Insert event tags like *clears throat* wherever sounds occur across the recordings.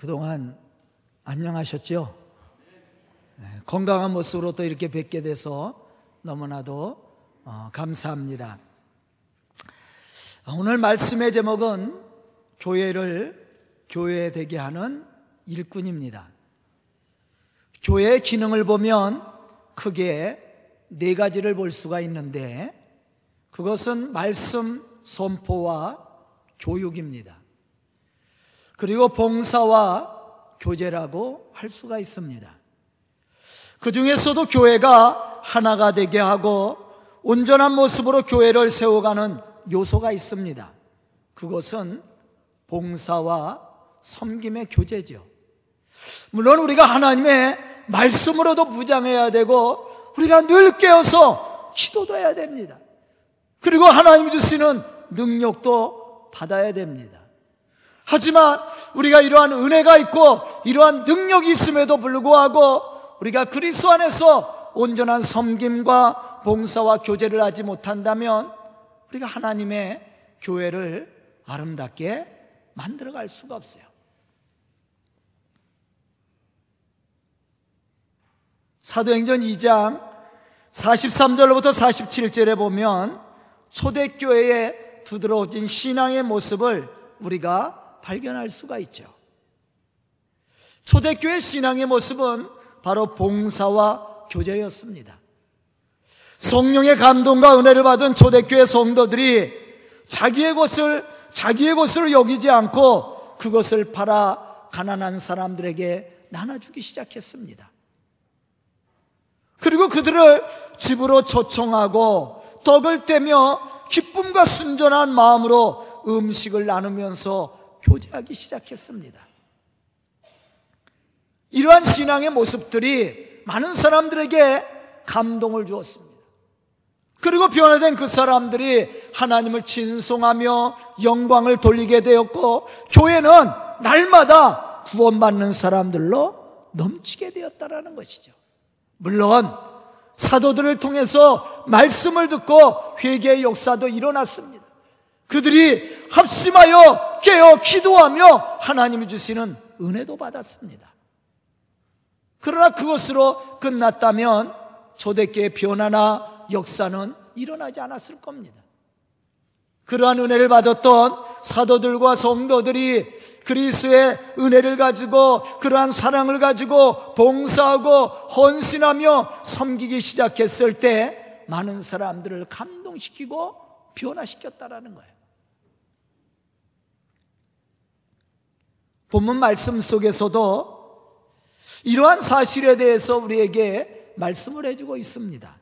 그동안 안녕하셨죠? 네, 건강한 모습으로 또 이렇게 뵙게 돼서 너무나도 어, 감사합니다. 오늘 말씀의 제목은 교회를 교회 되게 하는 일꾼입니다. 교회의 기능을 보면 크게 네 가지를 볼 수가 있는데 그것은 말씀 선포와 교육입니다. 그리고 봉사와 교제라고 할 수가 있습니다. 그 중에서도 교회가 하나가 되게 하고 온전한 모습으로 교회를 세워가는 요소가 있습니다. 그것은 봉사와 섬김의 교제죠. 물론 우리가 하나님의 말씀으로도 무장해야 되고 우리가 늘 깨어서 기도도 해야 됩니다. 그리고 하나님이 주시는 능력도 받아야 됩니다. 하지만 우리가 이러한 은혜가 있고 이러한 능력이 있음에도 불구하고 우리가 그리스도 안에서 온전한 섬김과 봉사와 교제를 하지 못한다면 우리가 하나님의 교회를 아름답게 만들어갈 수가 없어요. 사도행전 2장 43절로부터 47절에 보면 초대교회에 두드러진 신앙의 모습을 우리가 발견할 수가 있죠. 초대교회 신앙의 모습은 바로 봉사와 교제였습니다. 성령의 감동과 은혜를 받은 초대교회 성도들이 자기의 것을 자기의 것으로 여기지 않고 그것을 팔아 가난한 사람들에게 나눠주기 시작했습니다. 그리고 그들을 집으로 초청하고 떡을 떼며 기쁨과 순전한 마음으로 음식을 나누면서 교제하기 시작했습니다. 이러한 신앙의 모습들이 많은 사람들에게 감동을 주었습니다. 그리고 변화된 그 사람들이 하나님을 진송하며 영광을 돌리게 되었고, 교회는 날마다 구원받는 사람들로 넘치게 되었다라는 것이죠. 물론, 사도들을 통해서 말씀을 듣고 회개의 역사도 일어났습니다. 그들이 합심하여 깨어 기도하며 하나님이 주시는 은혜도 받았습니다. 그러나 그것으로 끝났다면 초대교의 변화나 역사는 일어나지 않았을 겁니다. 그러한 은혜를 받았던 사도들과 성도들이 그리스의 은혜를 가지고 그러한 사랑을 가지고 봉사하고 헌신하며 섬기기 시작했을 때 많은 사람들을 감동시키고 변화시켰다라는 거예요. 본문 말씀 속에서도 이러한 사실에 대해서 우리에게 말씀을 해주고 있습니다.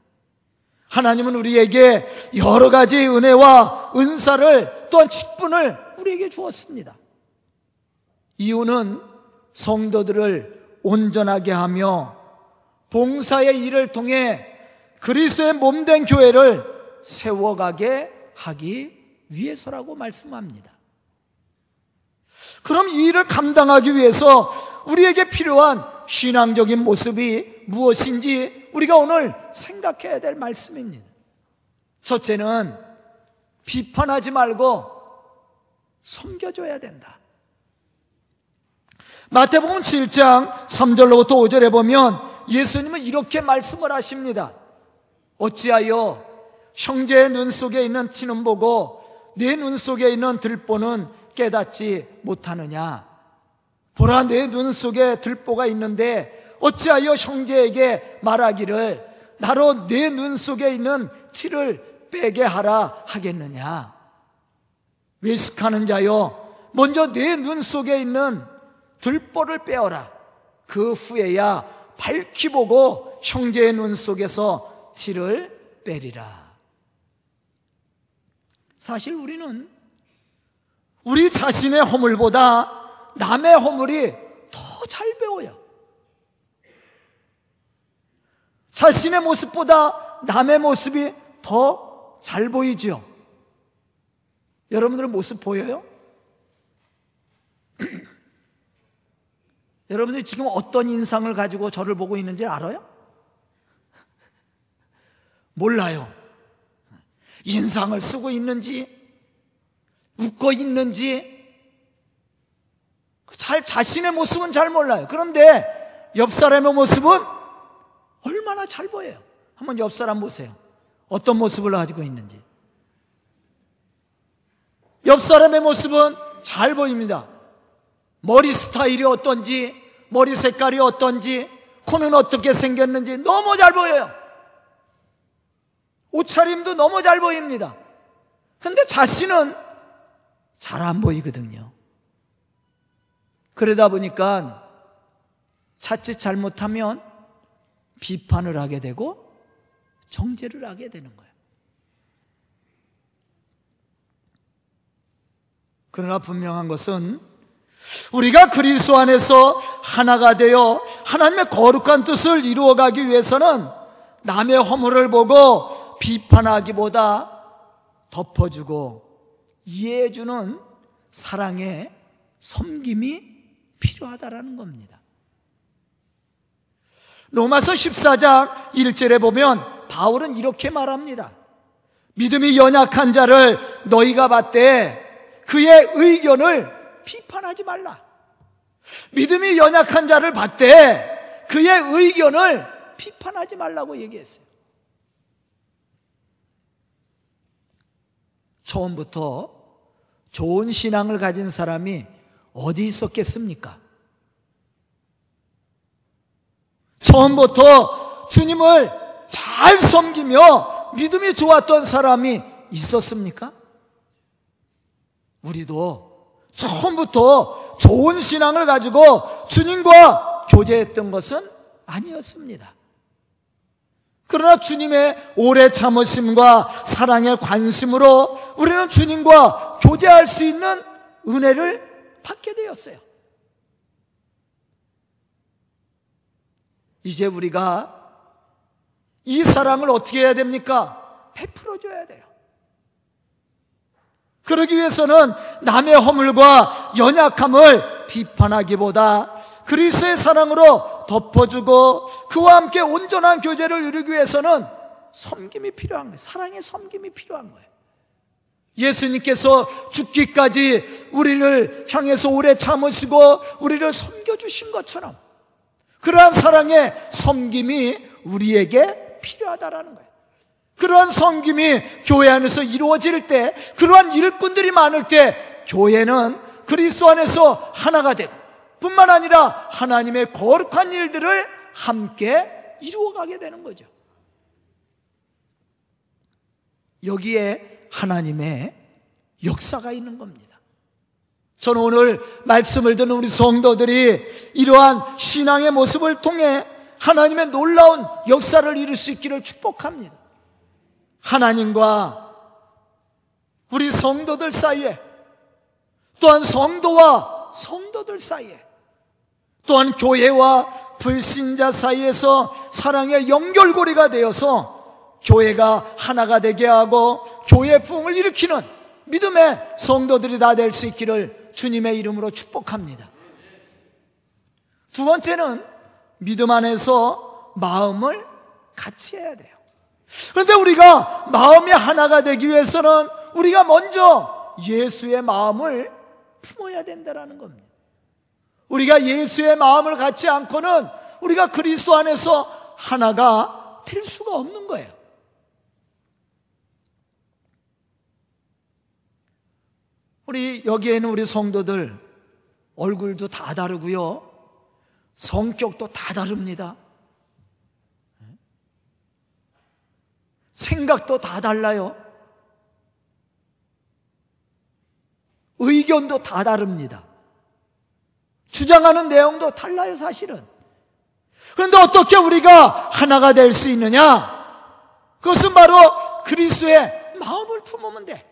하나님은 우리에게 여러 가지 은혜와 은사를 또한 직분을 우리에게 주었습니다. 이유는 성도들을 온전하게 하며 봉사의 일을 통해 그리스도의 몸된 교회를 세워가게 하기 위해서라고 말씀합니다. 그럼 이 일을 감당하기 위해서 우리에게 필요한 신앙적인 모습이 무엇인지 우리가 오늘 생각해야 될 말씀입니다. 첫째는 비판하지 말고 섬겨줘야 된다. 마태복음 7장 3절로부터 5절에 보면 예수님은 이렇게 말씀을 하십니다. 어찌하여 형제의 눈 속에 있는 티는 보고 내 눈 속에 있는 들보는 깨닫지 못하느냐? 보라 내 눈 속에 들보가 있는데 어찌하여 형제에게 말하기를 나로 내 눈 속에 있는 티를 빼게 하라 하겠느냐? 외식하는 자여 먼저 내 눈 속에 있는 들보를 빼어라. 그 후에야 밝히 보고 형제의 눈 속에서 티를 빼리라. 사실 우리는 우리 자신의 허물보다 남의 허물이 더 잘 배워요. 자신의 모습보다 남의 모습이 더 잘 보이죠. 여러분들은 모습 보여요? *clears throat* 여러분들이 지금 어떤 인상을 가지고 저를 보고 있는지 알아요? 몰라요. 인상을 쓰고 있는지, 웃고 있는지, 잘 자신의 모습은 잘 몰라요. 그런데 옆 사람의 모습은 얼마나 잘 보여요. 한번 옆 사람 보세요. 어떤 모습을 가지고 있는지. 옆 사람의 모습은 잘 보입니다. 머리 스타일이 어떤지, 머리 색깔이 어떤지, 코는 어떻게 생겼는지 너무 잘 보여요. 옷차림도 너무 잘 보입니다. 근데 자신은 잘 안 보이거든요. 그러다 보니까 자칫 잘못하면 비판을 하게 되고 정죄를 하게 되는 거예요. 그러나 분명한 것은 우리가 그리스도 안에서 하나가 되어 하나님의 거룩한 뜻을 이루어가기 위해서는 남의 허물을 보고 비판하기보다 덮어주고 이해해주는 사랑의 섬김이 필요하다라는 겁니다. 로마서 14장 1절에 보면 바울은 이렇게 말합니다. 믿음이 연약한 자를 너희가 봤대 그의 의견을 비판하지 말라. 믿음이 연약한 자를 봤대 그의 의견을 비판하지 말라고 얘기했어요. 처음부터 좋은 신앙을 가진 사람이 어디 있었겠습니까? 처음부터 주님을 잘 섬기며 믿음이 좋았던 사람이 있었습니까? 우리도 처음부터 좋은 신앙을 가지고 주님과 교제했던 것은 아니었습니다. 그러나 주님의 오래 참으심과 사랑의 관심으로 우리는 주님과 교제할 수 있는 은혜를 받게 되었어요. 이제 우리가 이 사랑을 어떻게 해야 됩니까? 베풀어 줘야 돼요. 그러기 위해서는 남의 허물과 연약함을 비판하기보다 그리스의 사랑으로 덮어주고 그와 함께 온전한 교제를 이루기 위해서는 섬김이 필요한 거예요. 사랑의 섬김이 필요한 거예요. 예수님께서 죽기까지 우리를 향해서 오래 참으시고 우리를 섬겨주신 것처럼 그러한 사랑의 섬김이 우리에게 필요하다라는 거예요. 그러한 섬김이 교회 안에서 이루어질 때, 그러한 일꾼들이 많을 때, 교회는 그리스도 안에서 하나가 되고, 뿐만 아니라 하나님의 거룩한 일들을 함께 이루어가게 되는 거죠. 여기에 하나님의 역사가 있는 겁니다. 저는 오늘 말씀을 듣는 우리 성도들이 이러한 신앙의 모습을 통해 하나님의 놀라운 역사를 이룰 수 있기를 축복합니다. 하나님과 우리 성도들 사이에 또한 성도와 성도들 사이에 또한 교회와 불신자 사이에서 사랑의 연결고리가 되어서 교회가 하나가 되게 하고 교회 부흥을 일으키는 믿음의 성도들이 다 될 수 있기를 주님의 이름으로 축복합니다. 두 번째는 믿음 안에서 마음을 같이 해야 돼요. 그런데 우리가 마음이 하나가 되기 위해서는 우리가 먼저 예수의 마음을 품어야 된다는 겁니다. 우리가 예수의 마음을 갖지 않고는 우리가 그리스도 안에서 하나가 될 수가 없는 거예요. 우리 여기에는 우리 성도들 얼굴도 다 다르고요. 성격도 다 다릅니다. 생각도 다 달라요. 의견도 다 다릅니다. 주장하는 내용도 달라요, 사실은. 그런데 어떻게 우리가 하나가 될 수 있느냐? 그것은 바로 그리스도의 마음을 품으면 돼.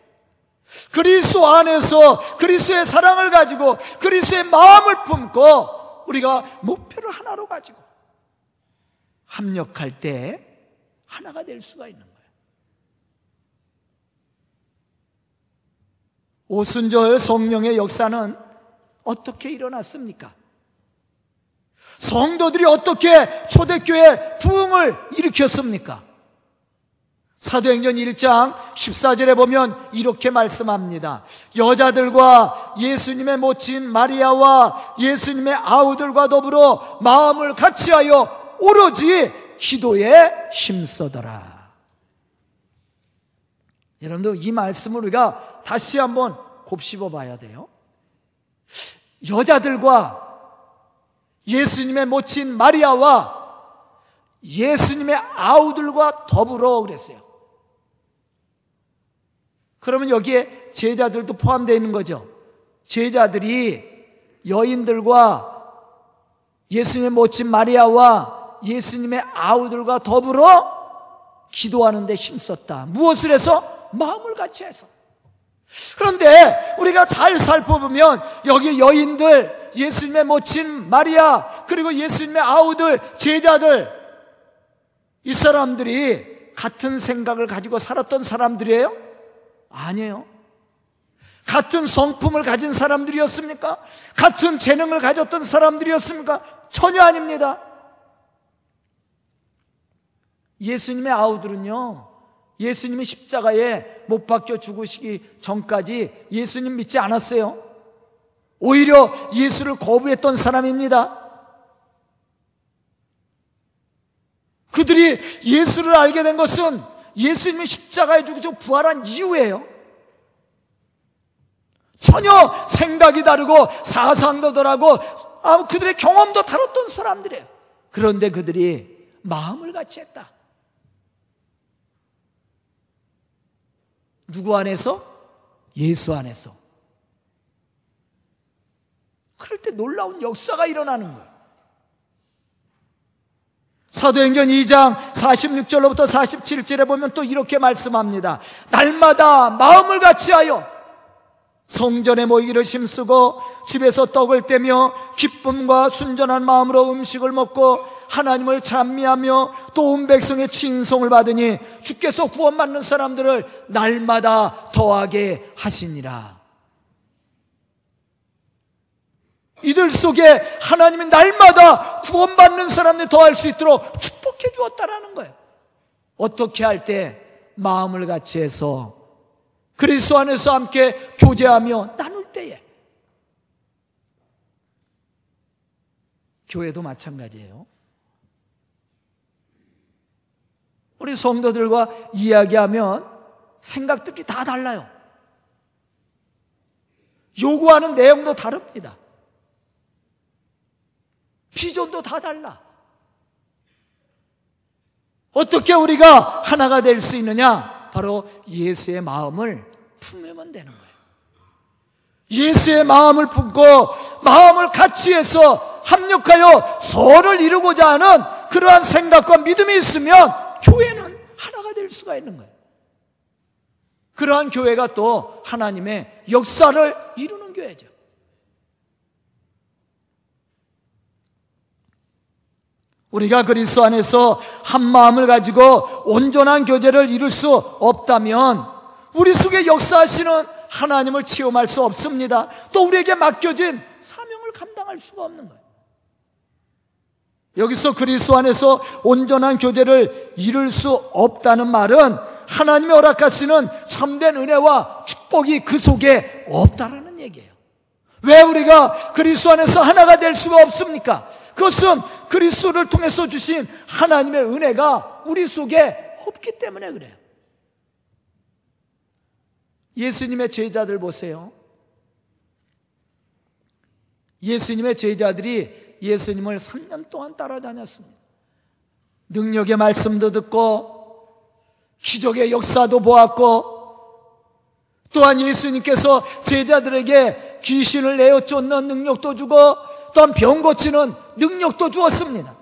그리스도 안에서 그리스도의 사랑을 가지고 그리스도의 마음을 품고 우리가 목표를 하나로 가지고 합력할 때 하나가 될 수가 있는 거예요. 오순절 성령의 역사는 어떻게 일어났습니까? 성도들이 어떻게 초대교회 부흥을 일으켰습니까? 사도행전 1장 14절에 보면 이렇게 말씀합니다. 여자들과 예수님의 모친 마리아와 예수님의 아우들과 더불어 마음을 같이하여 오로지 기도에 힘써더라. 여러분들 이 말씀을 우리가 다시 한번 곱씹어 봐야 돼요. 여자들과 예수님의 모친 마리아와 예수님의 아우들과 더불어 그랬어요. 그러면 여기에 제자들도 포함되어 있는 거죠. 제자들이 여인들과 예수님의 모친 마리아와 예수님의 아우들과 더불어 기도하는데 힘썼다. 무엇을 해서? 마음을 같이 해서. 그런데 우리가 잘 살펴보면 여기 여인들, 예수님의 모친 마리아, 그리고 예수님의 아우들, 제자들, 이 사람들이 같은 생각을 가지고 살았던 사람들이에요? 아니에요. 같은 성품을 가진 사람들이었습니까? 같은 재능을 가졌던 사람들이었습니까? 전혀 아닙니다. 예수님의 아우들은요, 예수님이 십자가에 못 박혀 죽으시기 전까지 예수님 믿지 않았어요. 오히려 예수를 거부했던 사람입니다. 그들이 예수를 알게 된 것은 예수님이 십자가에 죽으시고 부활한 이후에요. 전혀 생각이 다르고 사상도 다르고 그들의 경험도 다뤘던 사람들이에요. 그런데 그들이 마음을 같이 했다. 누구 안에서? 예수 안에서. 그럴 때 놀라운 역사가 일어나는 거예요. 사도행전 2장 46절로부터 47절에 보면 또 이렇게 말씀합니다. 날마다 마음을 같이 하여 성전에 모이기를 힘쓰고 집에서 떡을 떼며 기쁨과 순전한 마음으로 음식을 먹고 하나님을 찬미하며 또 온 백성의 칭송을 받으니 주께서 구원받는 사람들을 날마다 더하게 하시니라. 이들 속에 하나님이 날마다 구원받는 사람들 더할 수 있도록 축복해 주었다라는 거예요. 어떻게 할 때 마음을 같이 해서 그리스도 안에서 함께 교제하며 나눌 때에 교회도 마찬가지예요. 우리 성도들과 이야기하면 생각들이 다 달라요. 요구하는 내용도 다릅니다. 비전도 다 달라. 어떻게 우리가 하나가 될 수 있느냐? 바로 예수의 마음을 품으면 되는 거예요. 예수의 마음을 품고 마음을 같이 해서 합력하여 서를 이루고자 하는 그러한 생각과 믿음이 있으면 교회는 하나가 될 수가 있는 거예요. 그러한 교회가 또 하나님의 역사를 이루는 교회죠. 우리가 그리스도 안에서 한 마음을 가지고 온전한 교제를 이룰 수 없다면 우리 속에 역사하시는 하나님을 체험할 수 없습니다. 또 우리에게 맡겨진 사명을 감당할 수가 없는 거예요. 여기서 그리스도 안에서 온전한 교제를 이룰 수 없다는 말은 하나님이 허락하시는 참된 은혜와 축복이 그 속에 없다라는 얘기예요. 왜 우리가 그리스도 안에서 하나가 될 수가 없습니까? 그것은 그리스도를 통해서 주신 하나님의 은혜가 우리 속에 없기 때문에 그래요. 예수님의 제자들 보세요. 예수님의 제자들이 예수님을 3년 동안 따라다녔습니다. 능력의 말씀도 듣고 기적의 역사도 보았고 또한 예수님께서 제자들에게 귀신을 내어 쫓는 능력도 주고 또한 병 고치는 능력도 주었습니다.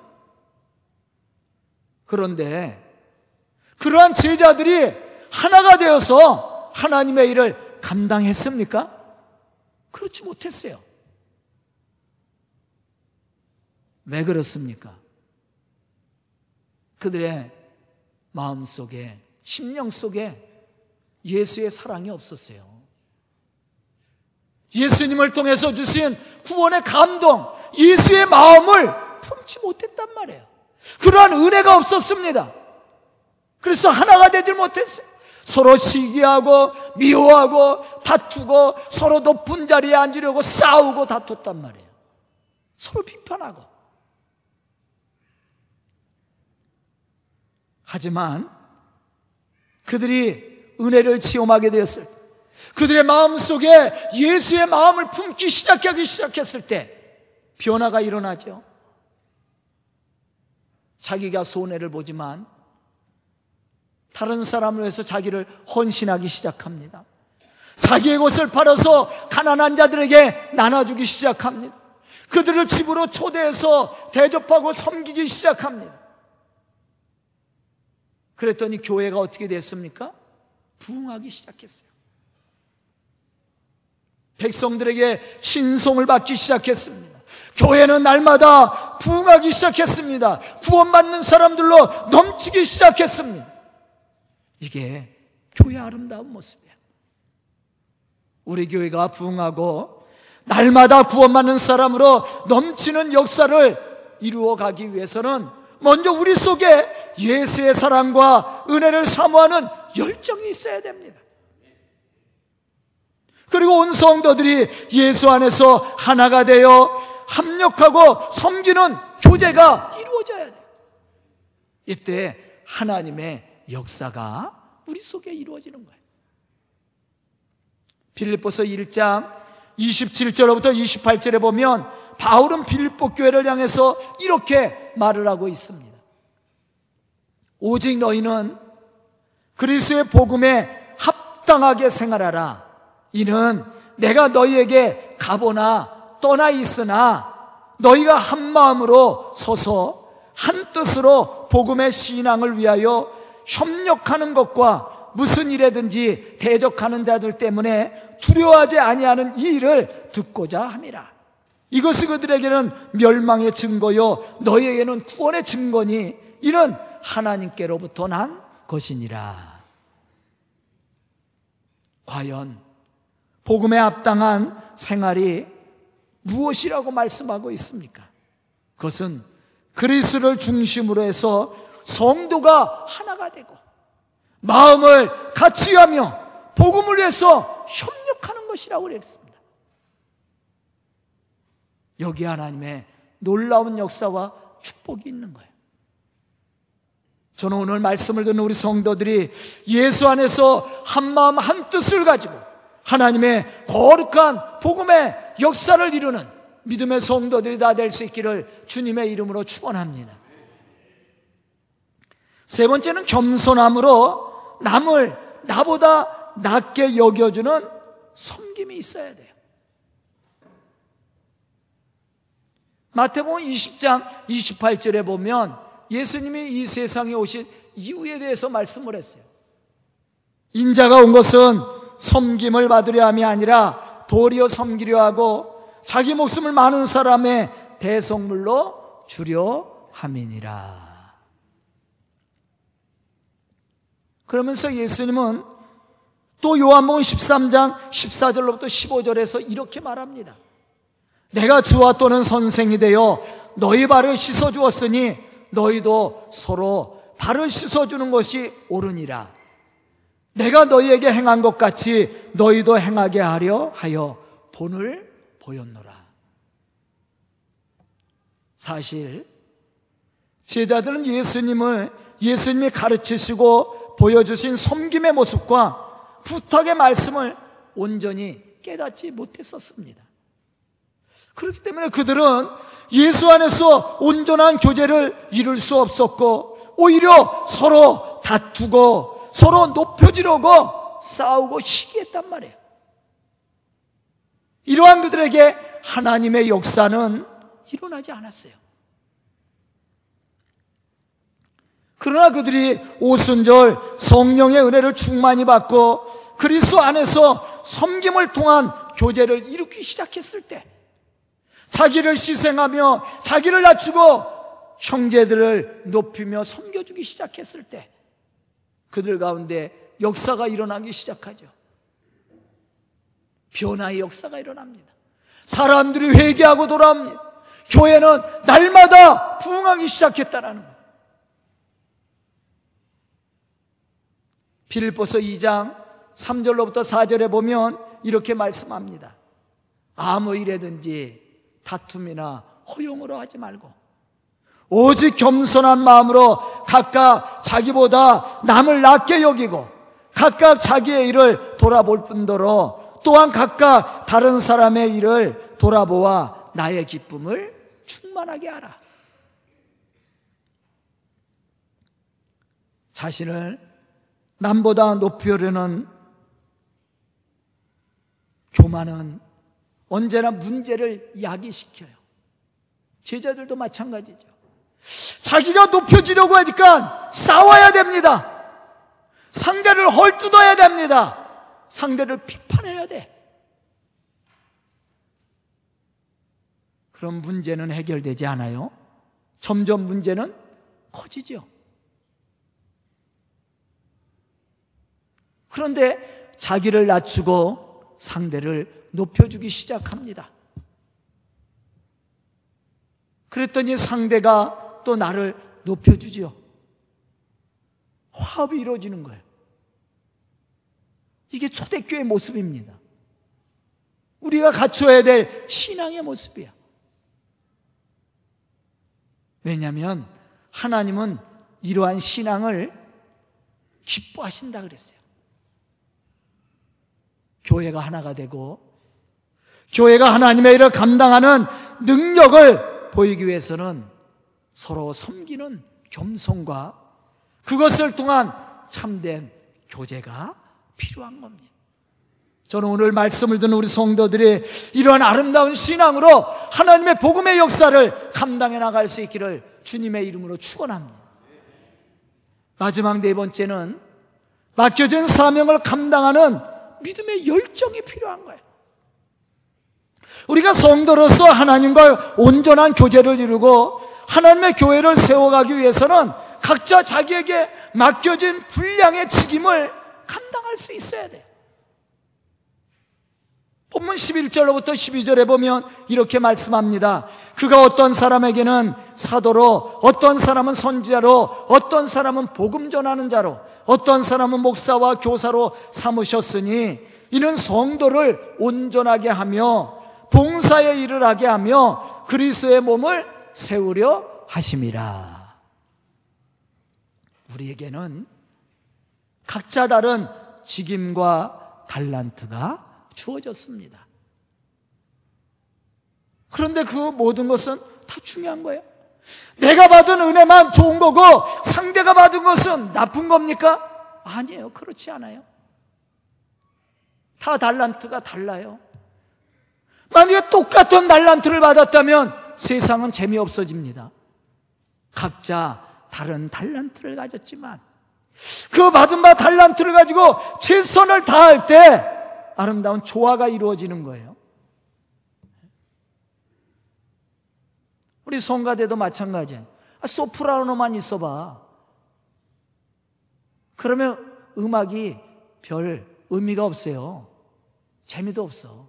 그런데 그러한 제자들이 하나가 되어서 하나님의 일을 감당했습니까? 그렇지 못했어요. 왜 그렇습니까? 그들의 마음 속에, 심령 속에 예수의 사랑이 없었어요. 예수님을 통해서 주신 구원의 감동, 예수의 마음을 품지 못했단 말이에요. 그러한 은혜가 없었습니다. 그래서 하나가 되질 못했어요. 서로 시기하고 미워하고 다투고 서로 높은 자리에 앉으려고 싸우고 다퉜단 말이에요. 서로 비판하고. 하지만 그들이 은혜를 체험하게 되었을 때, 그들의 마음 속에 예수의 마음을 품기 시작하기 시작했을 때 변화가 일어나죠. 자기가 손해를 보지만 다른 사람을 위해서 자기를 헌신하기 시작합니다. 자기의 것을 팔아서 가난한 자들에게 나눠주기 시작합니다. 그들을 집으로 초대해서 대접하고 섬기기 시작합니다. 그랬더니 교회가 어떻게 됐습니까? 부흥하기 시작했어요. 백성들에게 신송을 받기 시작했습니다. 교회는 날마다 부흥하기 시작했습니다. 구원받는 사람들로 넘치기 시작했습니다. 이게 교회 아름다운 모습이야. 우리 교회가 부흥하고 날마다 구원받는 사람으로 넘치는 역사를 이루어 가기 위해서는 먼저 우리 속에 예수의 사랑과 은혜를 사모하는 열정이 있어야 됩니다. 그리고 온 성도들이 예수 안에서 하나가 되어 합력하고 섬기는 교제가 이루어져야 돼. 이때 하나님의 역사가 우리 속에 이루어지는 거예요. 빌립보서 1장 27절부터 28절에 보면 바울은 빌립보 교회를 향해서 이렇게 말을 하고 있습니다. 오직 너희는 그리스의 복음에 합당하게 생활하라. 이는 내가 너희에게 가보나 떠나 있으나 너희가 한 마음으로 서서 한 뜻으로 복음의 신앙을 위하여 협력하는 것과 무슨 일에든지 대적하는 자들 때문에 두려워하지 아니하는 이 일을 듣고자 함이라. 이것이 그들에게는 멸망의 증거요 너희에게는 구원의 증거니 이는 하나님께로부터 난 것이니라. 과연 복음에 합당한 생활이 무엇이라고 말씀하고 있습니까? 그것은 그리스를 중심으로 해서 성도가 하나가 되고 마음을 같이 하며 복음을 위해서 협력하는 것이라고 그랬습니다. 여기 하나님의 놀라운 역사와 축복이 있는 거예요. 저는 오늘 말씀을 듣는 우리 성도들이 예수 안에서 한 마음 한 뜻을 가지고 하나님의 거룩한 복음의 역사를 이루는 믿음의 성도들이 다 될 수 있기를 주님의 이름으로 축원합니다. 세 번째는 겸손함으로 남을 나보다 낮게 여겨주는 섬김이 있어야 돼요. 마태복음 20장 28절에 보면 예수님이 이 세상에 오신 이유에 대해서 말씀을 했어요. 인자가 온 것은 섬김을 받으려 함이 아니라 도리어 섬기려 하고 자기 목숨을 많은 사람의 대성물로 주려 함이니라. 그러면서 예수님은 또 요한복음 13장 14절로부터 15절에서 이렇게 말합니다. 내가 주와 또는 선생이 되어 너희 발을 씻어 주었으니 너희도 서로 발을 씻어 주는 것이 옳으니라. 내가 너희에게 행한 것 같이 너희도 행하게 하려 하여 본을 보였노라. 사실 제자들은 예수님을 예수님이 가르치시고 보여주신 섬김의 모습과 부탁의 말씀을 온전히 깨닫지 못했었습니다. 그렇기 때문에 그들은 예수 안에서 온전한 교제를 이룰 수 없었고 오히려 서로 다투고 서로 높여지려고 싸우고 시기했단 말이에요. 이러한 그들에게 하나님의 역사는 일어나지 않았어요. 그러나 그들이 오순절 성령의 은혜를 충만히 받고 그리스도 안에서 섬김을 통한 교제를 이루기 시작했을 때 자기를 희생하며 자기를 낮추고 형제들을 높이며 섬겨주기 시작했을 때 그들 가운데 역사가 일어나기 시작하죠. 변화의 역사가 일어납니다. 사람들이 회개하고 돌아옵니다. 교회는 날마다 부흥하기 시작했다라는 거예요. 빌보서 2장 3절로부터 4절에 보면 이렇게 말씀합니다. 아무 일에든지 다툼이나 허용으로 하지 말고 오직 겸손한 마음으로 각각 자기보다 남을 낮게 여기고 각각 자기의 일을 돌아볼 뿐더러 또한 각각 다른 사람의 일을 돌아보아 나의 기쁨을 충만하게 하라. 자신을 남보다 높이려는 교만은 언제나 문제를 야기시켜요. 제자들도 마찬가지죠. 자기가 높여지려고 하니까 싸워야 됩니다. 상대를 헐뜯어야 됩니다. 상대를 비판해야 돼. 그럼 문제는 해결되지 않아요. 점점 문제는 커지죠. 그런데 자기를 낮추고 상대를 높여주기 시작합니다. 그랬더니 상대가 또 나를 높여주죠. 화합이 이루어지는 거예요. 이게 초대교회 모습입니다. 우리가 갖춰야 될 신앙의 모습이야. 왜냐하면 하나님은 이러한 신앙을 기뻐하신다 그랬어요. 교회가 하나가 되고 교회가 하나님의 일을 감당하는 능력을 보이기 위해서는 서로 섬기는 겸손과 그것을 통한 참된 교제가 필요한 겁니다. 저는 오늘 말씀을 듣는 우리 성도들이 이러한 아름다운 신앙으로 하나님의 복음의 역사를 감당해 나갈 수 있기를 주님의 이름으로 축원합니다. 마지막 네 번째는 맡겨진 사명을 감당하는 믿음의 열정이 필요한 거예요. 우리가 성도로서 하나님과 온전한 교제를 이루고 하나님의 교회를 세워가기 위해서는 각자 자기에게 맡겨진 분량의 책임을 감당할 수 있어야 돼요. 본문 11절로부터 12절에 보면 이렇게 말씀합니다. 그가 어떤 사람에게는 사도로, 어떤 사람은 선지자로, 어떤 사람은 복음 전하는 자로, 어떤 사람은 목사와 교사로 삼으셨으니 이는 성도를 온전하게 하며 봉사의 일을 하게 하며 그리스도의 몸을 세우려 하심이라. 우리에게는 각자 다른 직임과 달란트가 주어졌습니다. 그런데 그 모든 것은 다 중요한 거예요. 내가 받은 은혜만 좋은 거고 상대가 받은 것은 나쁜 겁니까? 아니에요. 그렇지 않아요. 다 달란트가 달라요. 만약에 똑같은 달란트를 받았다면 세상은 재미없어집니다. 각자 다른 달란트를 가졌지만 그 받은 바 달란트를 가지고 최선을 다할 때 아름다운 조화가 이루어지는 거예요. 우리 성가대도 마찬가지예요. 아, 소프라노만 있어봐. 그러면 음악이 별 의미가 없어요. 재미도 없어.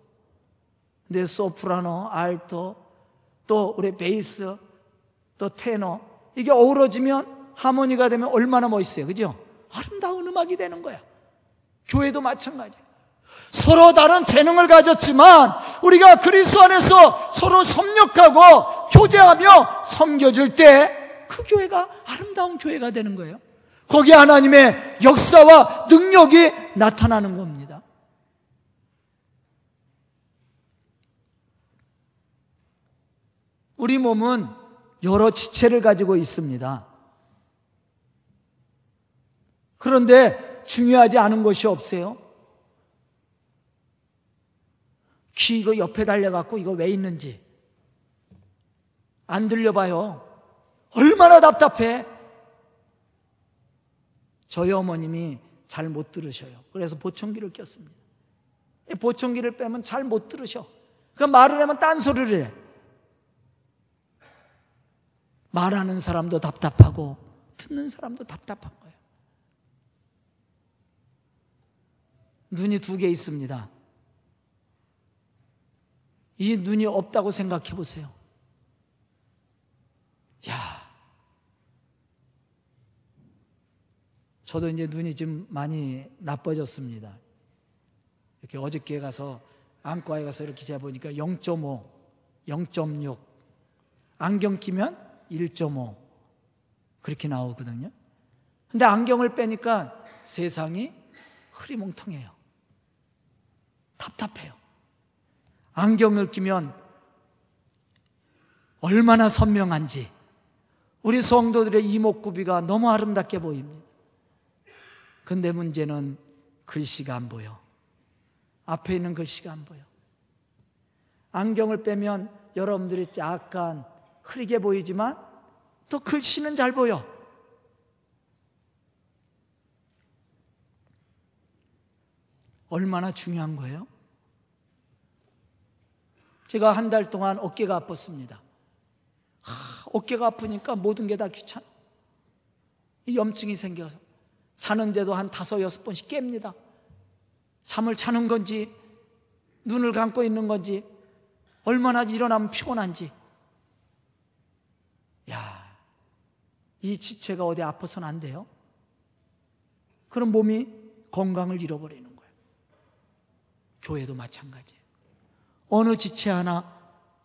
근데 소프라노, 알토, 또 우리 베이스, 또 테너 이게 어우러지면 하모니가 되면 얼마나 멋있어요. 그죠? 아름다운 음악이 되는 거야. 교회도 마찬가지야. 서로 다른 재능을 가졌지만 우리가 그리스도 안에서 서로 협력하고 교제하며 섬겨줄 때 그 교회가 아름다운 교회가 되는 거예요. 거기 하나님의 역사와 능력이 나타나는 겁니다. 우리 몸은 여러 지체를 가지고 있습니다. 그런데 중요하지 않은 것이 없어요. 귀 이거 옆에 달려갖고 이거 왜 있는지 안 들려봐요. 얼마나 답답해. 저희 어머님이 잘 못 들으셔요. 그래서 보청기를 꼈습니다. 보청기를 빼면 잘 못 들으셔. 그 말을 하면 딴소리를 해. 말하는 사람도 답답하고 듣는 사람도 답답한 거예요. 눈이 두 개 있습니다. 이 눈이 없다고 생각해 보세요. 저도 이제 눈이 좀 많이 나빠졌습니다. 이렇게 어저께 가서 안과에 가서 이렇게 재보니까 0.5, 0.6, 안경 끼면 1.5 그렇게 나오거든요. 근데 안경을 빼니까 세상이 흐리멍텅해요. 답답해요. 안경을 끼면 얼마나 선명한지 우리 성도들의 이목구비가 너무 아름답게 보입니다. 근데 문제는 글씨가 안 보여. 앞에 있는 글씨가 안 보여. 안경을 빼면 여러분들이 약간 흐리게 보이지만 또 글씨는 잘 보여. 얼마나 중요한 거예요? 제가 한 달 동안 어깨가 아팠습니다. 하, 어깨가 아프니까 모든 게 다 귀찮아. 염증이 생겨서 자는데도 한 다섯 여섯 번씩 깹니다. 잠을 자는 건지 눈을 감고 있는 건지 얼마나 일어나면 피곤한지. 야, 이 지체가 어디 아파서는 안 돼요? 그럼 몸이 건강을 잃어버리는 거예요. 교회도 마찬가지예요. 어느 지체 하나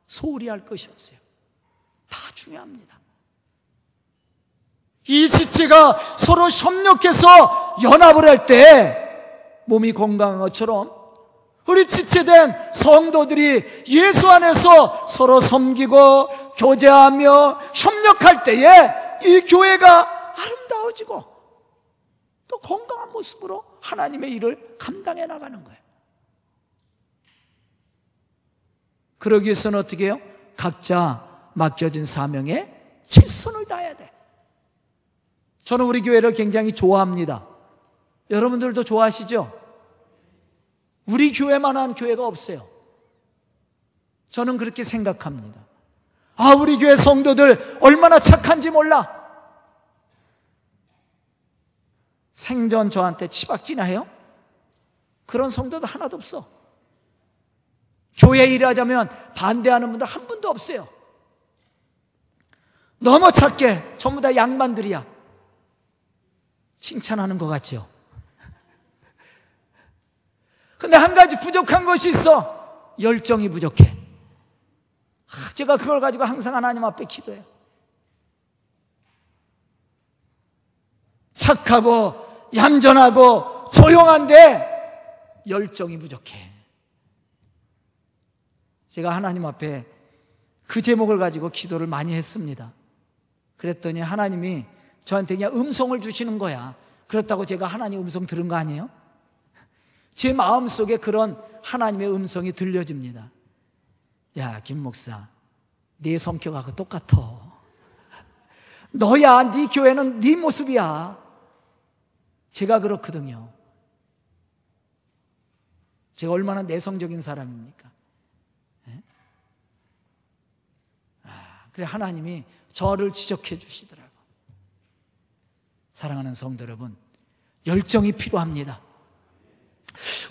소홀히 할 것이 없어요. 다 중요합니다. 이 지체가 서로 협력해서 연합을 할 때 몸이 건강한 것처럼 우리 지체된 성도들이 예수 안에서 서로 섬기고 교제하며 협력할 때에 이 교회가 아름다워지고 또 건강한 모습으로 하나님의 일을 감당해 나가는 거예요. 그러기 위해서는 어떻게 해요? 각자 맡겨진 사명에 최선을 다해야 돼. 저는 우리 교회를 굉장히 좋아합니다. 여러분들도 좋아하시죠? 우리 교회만한 교회가 없어요. 저는 그렇게 생각합니다. 아, 우리 교회 성도들 얼마나 착한지 몰라. 생전 저한테 치받기나 해요? 그런 성도도 하나도 없어. 교회 일하자면 반대하는 분도 한 분도 없어요. 너무 착해. 전부 다 양반들이야. 칭찬하는 것 같죠? 근데 한 가지 부족한 것이 있어. 열정이 부족해. 제가 그걸 가지고 항상 하나님 앞에 기도해요. 착하고, 얌전하고, 조용한데, 열정이 부족해. 제가 하나님 앞에 그 제목을 가지고 기도를 많이 했습니다. 그랬더니 하나님이 저한테 그냥 음성을 주시는 거야. 그렇다고 제가 하나님 음성 들은 거 아니에요? 제 마음 속에 그런 하나님의 음성이 들려집니다. 야, 김 목사, 네 성격하고 똑같아. 너야, 네 교회는 네 모습이야. 제가 그렇거든요. 제가 얼마나 내성적인 사람입니까? 네? 아, 그래 하나님이 저를 지적해 주시더라고. 사랑하는 성도 여러분, 열정이 필요합니다.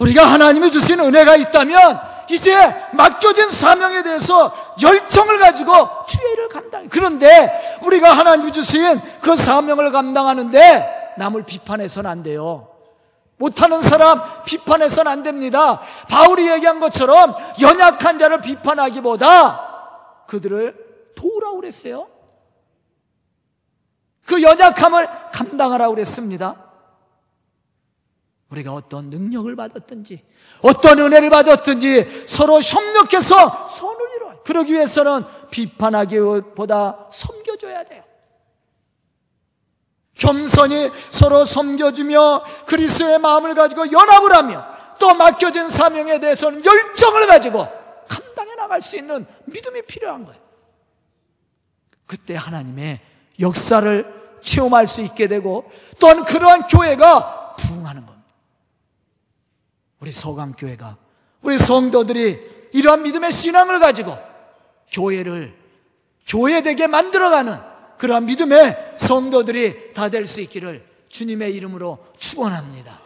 우리가 하나님이 주신 은혜가 있다면 이제 맡겨진 사명에 대해서 열정을 가지고 주의 일을 감당. 그런데 우리가 하나님이 주신 그 사명을 감당하는데 남을 비판해서는 안 돼요. 못하는 사람 비판해서는 안 됩니다. 바울이 얘기한 것처럼 연약한 자를 비판하기보다 그들을 도우라고 그랬어요. 그 연약함을 감당하라고 그랬습니다. 우리가 어떤 능력을 받았든지 어떤 은혜를 받았든지 서로 협력해서 선을 이루어 그러기 위해서는 비판하기보다 섬겨줘야 돼요. 겸손히 서로 섬겨주며 그리스도의 마음을 가지고 연합을 하며 또 맡겨진 사명에 대해서는 열정을 가지고 감당해 나갈 수 있는 믿음이 필요한 거예요. 그때 하나님의 역사를 체험할 수 있게 되고 또한 그러한 교회가 부흥하는 겁니다. 우리 서강교회가 우리 성도들이 이러한 믿음의 신앙을 가지고 교회를 교회되게 만들어가는 그러한 믿음의 성도들이 다 될 수 있기를 주님의 이름으로 축원합니다.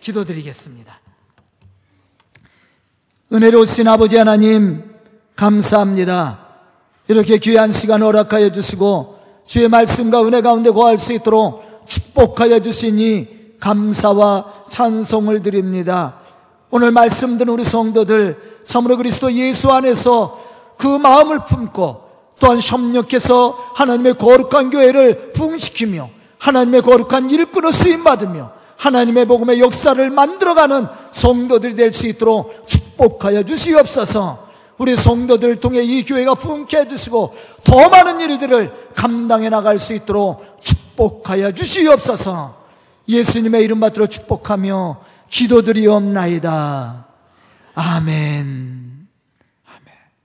기도드리겠습니다. 은혜로우신 아버지 하나님 감사합니다. 이렇게 귀한 시간 허락하여 주시고 주의 말씀과 은혜 가운데 거할 수 있도록 축복 축복하여 주시니 감사와 찬송을 드립니다. 오늘 말씀 듣는 우리 성도들 참으로 그리스도 예수 안에서 그 마음을 품고 또한 협력해서 하나님의 거룩한 교회를 부흥시키며 하나님의 거룩한 일꾼으로 쓰임받으며 하나님의 복음의 역사를 만들어가는 성도들이 될 수 있도록 축복하여 주시옵소서 우리 성도들 통해 이 교회가 부흥케 해주시고 더 많은 일들을 감당해 나갈 수 있도록 축복하여 주시옵소서 예수님의 이름 받들어 축복하며 기도드리옵나이다. 아멘.